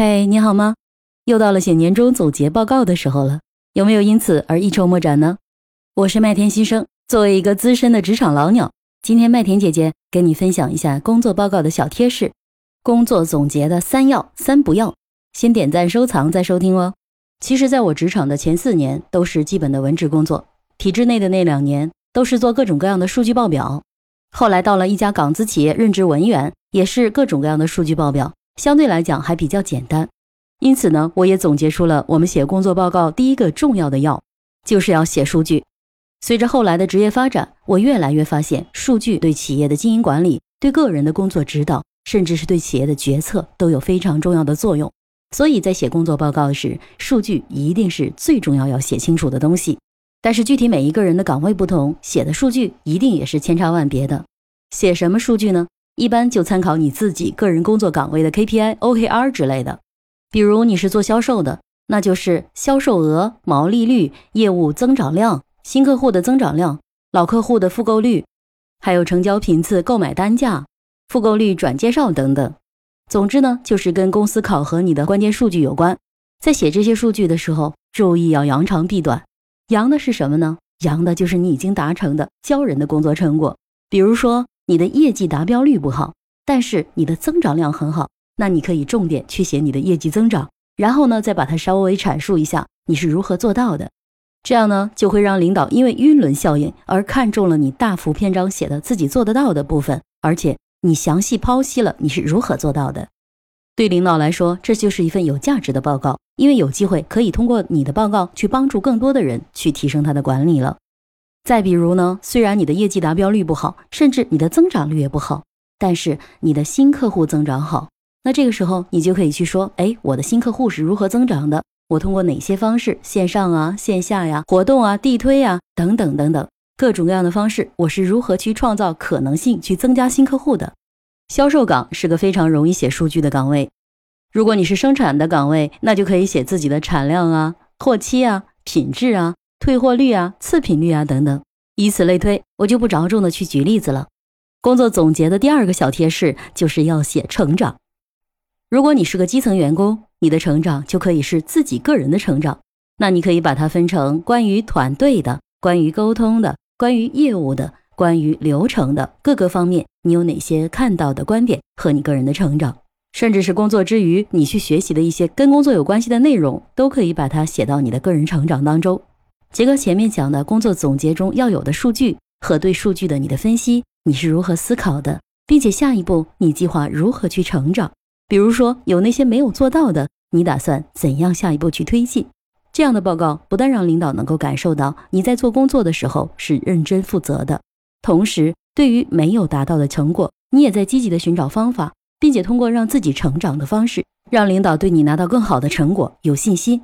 嘿，你好吗？又到了写年终总结报告的时候了，有没有因此而一筹莫展呢？我是麦田新生，作为一个资深的职场老鸟，今天麦田姐姐跟你分享一下工作报告的小贴士，工作总结的三要三不要，先点赞收藏再收听哦。其实，在我职场的前四年都是基本的文职工作，体制内的那两年都是做各种各样的数据报表，后来到了一家港资企业任职文员，也是各种各样的数据报表。相对来讲还比较简单，因此呢，我也总结出了我们写工作报告第一个重要的要，就是要写数据。随着后来的职业发展，我越来越发现，数据对企业的经营管理、对个人的工作指导，甚至是对企业的决策都有非常重要的作用。所以在写工作报告时，数据一定是最重要要写清楚的东西。但是具体每一个人的岗位不同，写的数据一定也是千差万别的。写什么数据呢？一般就参考你自己个人工作岗位的 KPI、OKR 之类的。比如你是做销售的，那就是销售额、毛利率、业务增长量、新客户的增长量、老客户的复购率，还有成交频次、购买单价、复购率、转介绍等等。总之呢，就是跟公司考核你的关键数据有关。在写这些数据的时候，注意要扬长避短。扬的是什么呢？扬的就是你已经达成的骄人的工作成果，比如说。你的业绩达标率不好，但是你的增长量很好，那你可以重点去写你的业绩增长，然后呢，再把它稍微阐述一下你是如何做到的，这样呢，就会让领导因为晕轮效应而看中了你大幅篇章写的自己做得到的部分，而且你详细剖析了你是如何做到的。对领导来说，这就是一份有价值的报告，因为有机会可以通过你的报告去帮助更多的人去提升他的管理了。再比如呢，虽然你的业绩达标率不好，甚至你的增长率也不好，但是你的新客户增长好，那这个时候你就可以去说，哎，我的新客户是如何增长的？我通过哪些方式，线上啊、线下呀、活动啊、地推呀等等等等各种各样的方式，我是如何去创造可能性，去增加新客户的？销售岗是个非常容易写数据的岗位，如果你是生产的岗位，那就可以写自己的产量啊、货期啊、品质啊。退货率啊，次品率啊，等等，以此类推，我就不着重的去举例子了。工作总结的第二个小贴士就是要写成长。如果你是个基层员工，你的成长就可以是自己个人的成长。那你可以把它分成关于团队的、关于沟通的、关于业务的、关于流程的各个方面，你有哪些看到的观点和你个人的成长，甚至是工作之余你去学习的一些跟工作有关系的内容，都可以把它写到你的个人成长当中。结合前面讲的工作总结中要有的数据和对数据的你的分析，你是如何思考的，并且下一步你计划如何去成长？比如说有那些没有做到的，你打算怎样下一步去推进？这样的报告不但让领导能够感受到你在做工作的时候是认真负责的，同时对于没有达到的成果，你也在积极的寻找方法，并且通过让自己成长的方式，让领导对你拿到更好的成果有信心。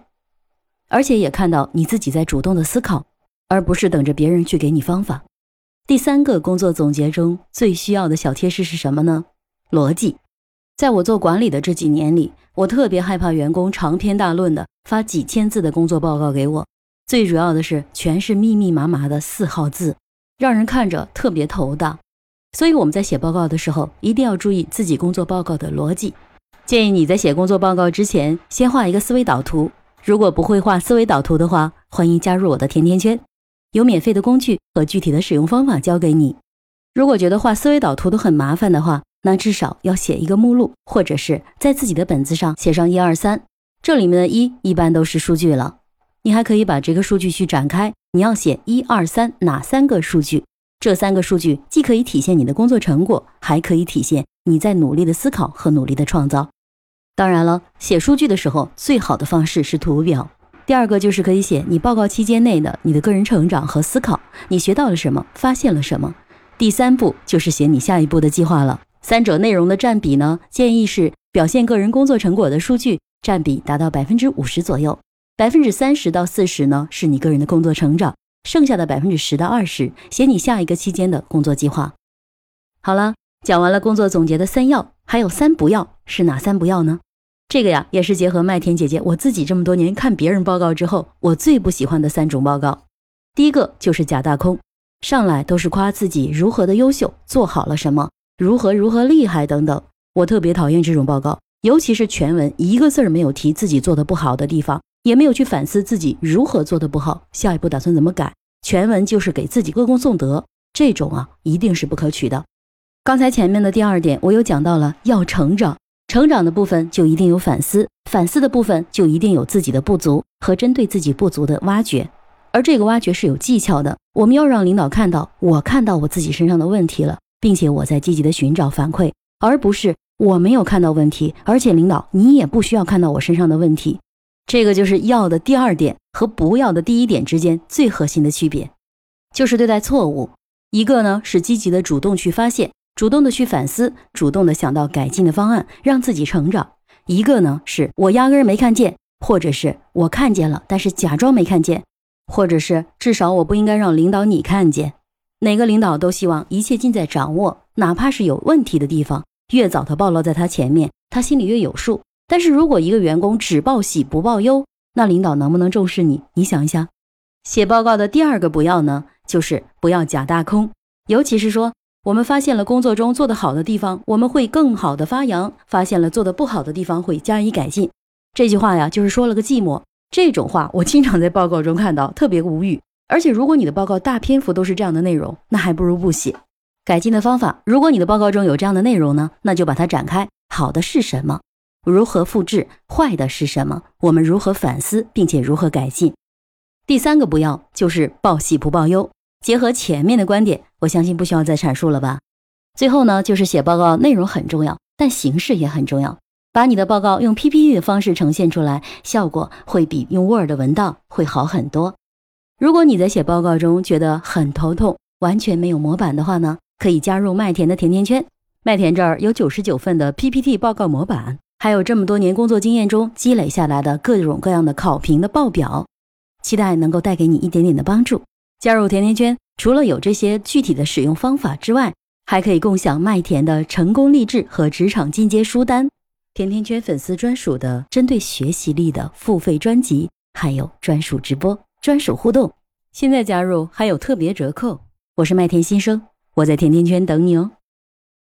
而且也看到你自己在主动的思考，而不是等着别人去给你方法。第三个工作总结中最需要的小贴士是什么呢？逻辑。在我做管理的这几年里，我特别害怕员工长篇大论的发几千字的工作报告给我，最主要的是全是密密麻麻的四号字，让人看着特别头大。所以我们在写报告的时候，一定要注意自己工作报告的逻辑。建议你在写工作报告之前，先画一个思维导图。如果不会画思维导图的话，欢迎加入我的甜甜圈，有免费的工具和具体的使用方法教给你。如果觉得画思维导图都很麻烦的话，那至少要写一个目录，或者是在自己的本子上写上一二三，这里面的一一般都是数据了。你还可以把这个数据去展开，你要写一二三哪三个数据？这三个数据既可以体现你的工作成果，还可以体现你在努力的思考和努力的创造。当然了，写数据的时候，最好的方式是图表。第二个就是可以写你报告期间内的你的个人成长和思考，你学到了什么，发现了什么。第三步就是写你下一步的计划了。三者内容的占比呢，建议是表现个人工作成果的数据占比达到百分之五十左右，百分之三十到四十呢是你个人的工作成长，剩下的百分之十到二十写你下一个期间的工作计划。好了，讲完了工作总结的三要，还有三不要，是哪三不要呢？这个呀，也是结合麦田姐姐我自己这么多年看别人报告之后，我最不喜欢的三种报告。第一个就是假大空，上来都是夸自己如何的优秀，做好了什么，如何如何厉害等等。我特别讨厌这种报告，尤其是全文一个字儿没有提自己做的不好的地方，也没有去反思自己如何做的不好，下一步打算怎么改。全文就是给自己歌功颂德，这种啊一定是不可取的。刚才前面的第二点，我有讲到了要成长，成长的部分就一定有反思，反思的部分就一定有自己的不足和针对自己不足的挖掘，而这个挖掘是有技巧的。我们要让领导看到，我看到我自己身上的问题了，并且我在积极的寻找反馈，而不是我没有看到问题，而且领导你也不需要看到我身上的问题。这个就是要的第二点和不要的第一点之间最核心的区别，就是对待错误，一个呢是积极的主动去发现。主动的去反思，主动的想到改进的方案，让自己成长。一个呢，是我压根儿没看见，或者是我看见了，但是假装没看见，或者是至少我不应该让领导你看见。哪个领导都希望一切尽在掌握，哪怕是有问题的地方，越早的暴露在他前面，他心里越有数。但是如果一个员工只报喜不报忧，那领导能不能重视你？你想一下。写报告的第二个不要呢，就是不要假大空，尤其是说。我们发现了工作中做得好的地方，我们会更好的发扬；发现了做得不好的地方，会加以改进。这句话呀，就是说了个寂寞。这种话我经常在报告中看到，特别无语。而且，如果你的报告大篇幅都是这样的内容，那还不如不写。改进的方法，如果你的报告中有这样的内容呢，那就把它展开。好的是什么？如何复制？坏的是什么？我们如何反思，并且如何改进？第三个不要就是报喜不报忧。结合前面的观点，我相信不需要再阐述了吧。最后呢，就是写报告内容很重要，但形式也很重要。把你的报告用 PPT 的方式呈现出来，效果会比用 Word 文档会好很多。如果你在写报告中觉得很头痛，完全没有模板的话呢，可以加入麦田的甜甜圈。麦田这儿有九十九份的 PPT 报告模板，还有这么多年工作经验中积累下来的各种各样的考评的报表，期待能够带给你一点点的帮助。加入甜甜圈，除了有这些具体的使用方法之外，还可以共享麦田的成功励志和职场进阶书单，甜甜圈粉丝专属的针对学习力的付费专辑，还有专属直播、专属互动。现在加入还有特别折扣。我是麦田新生，我在甜甜圈等你哦。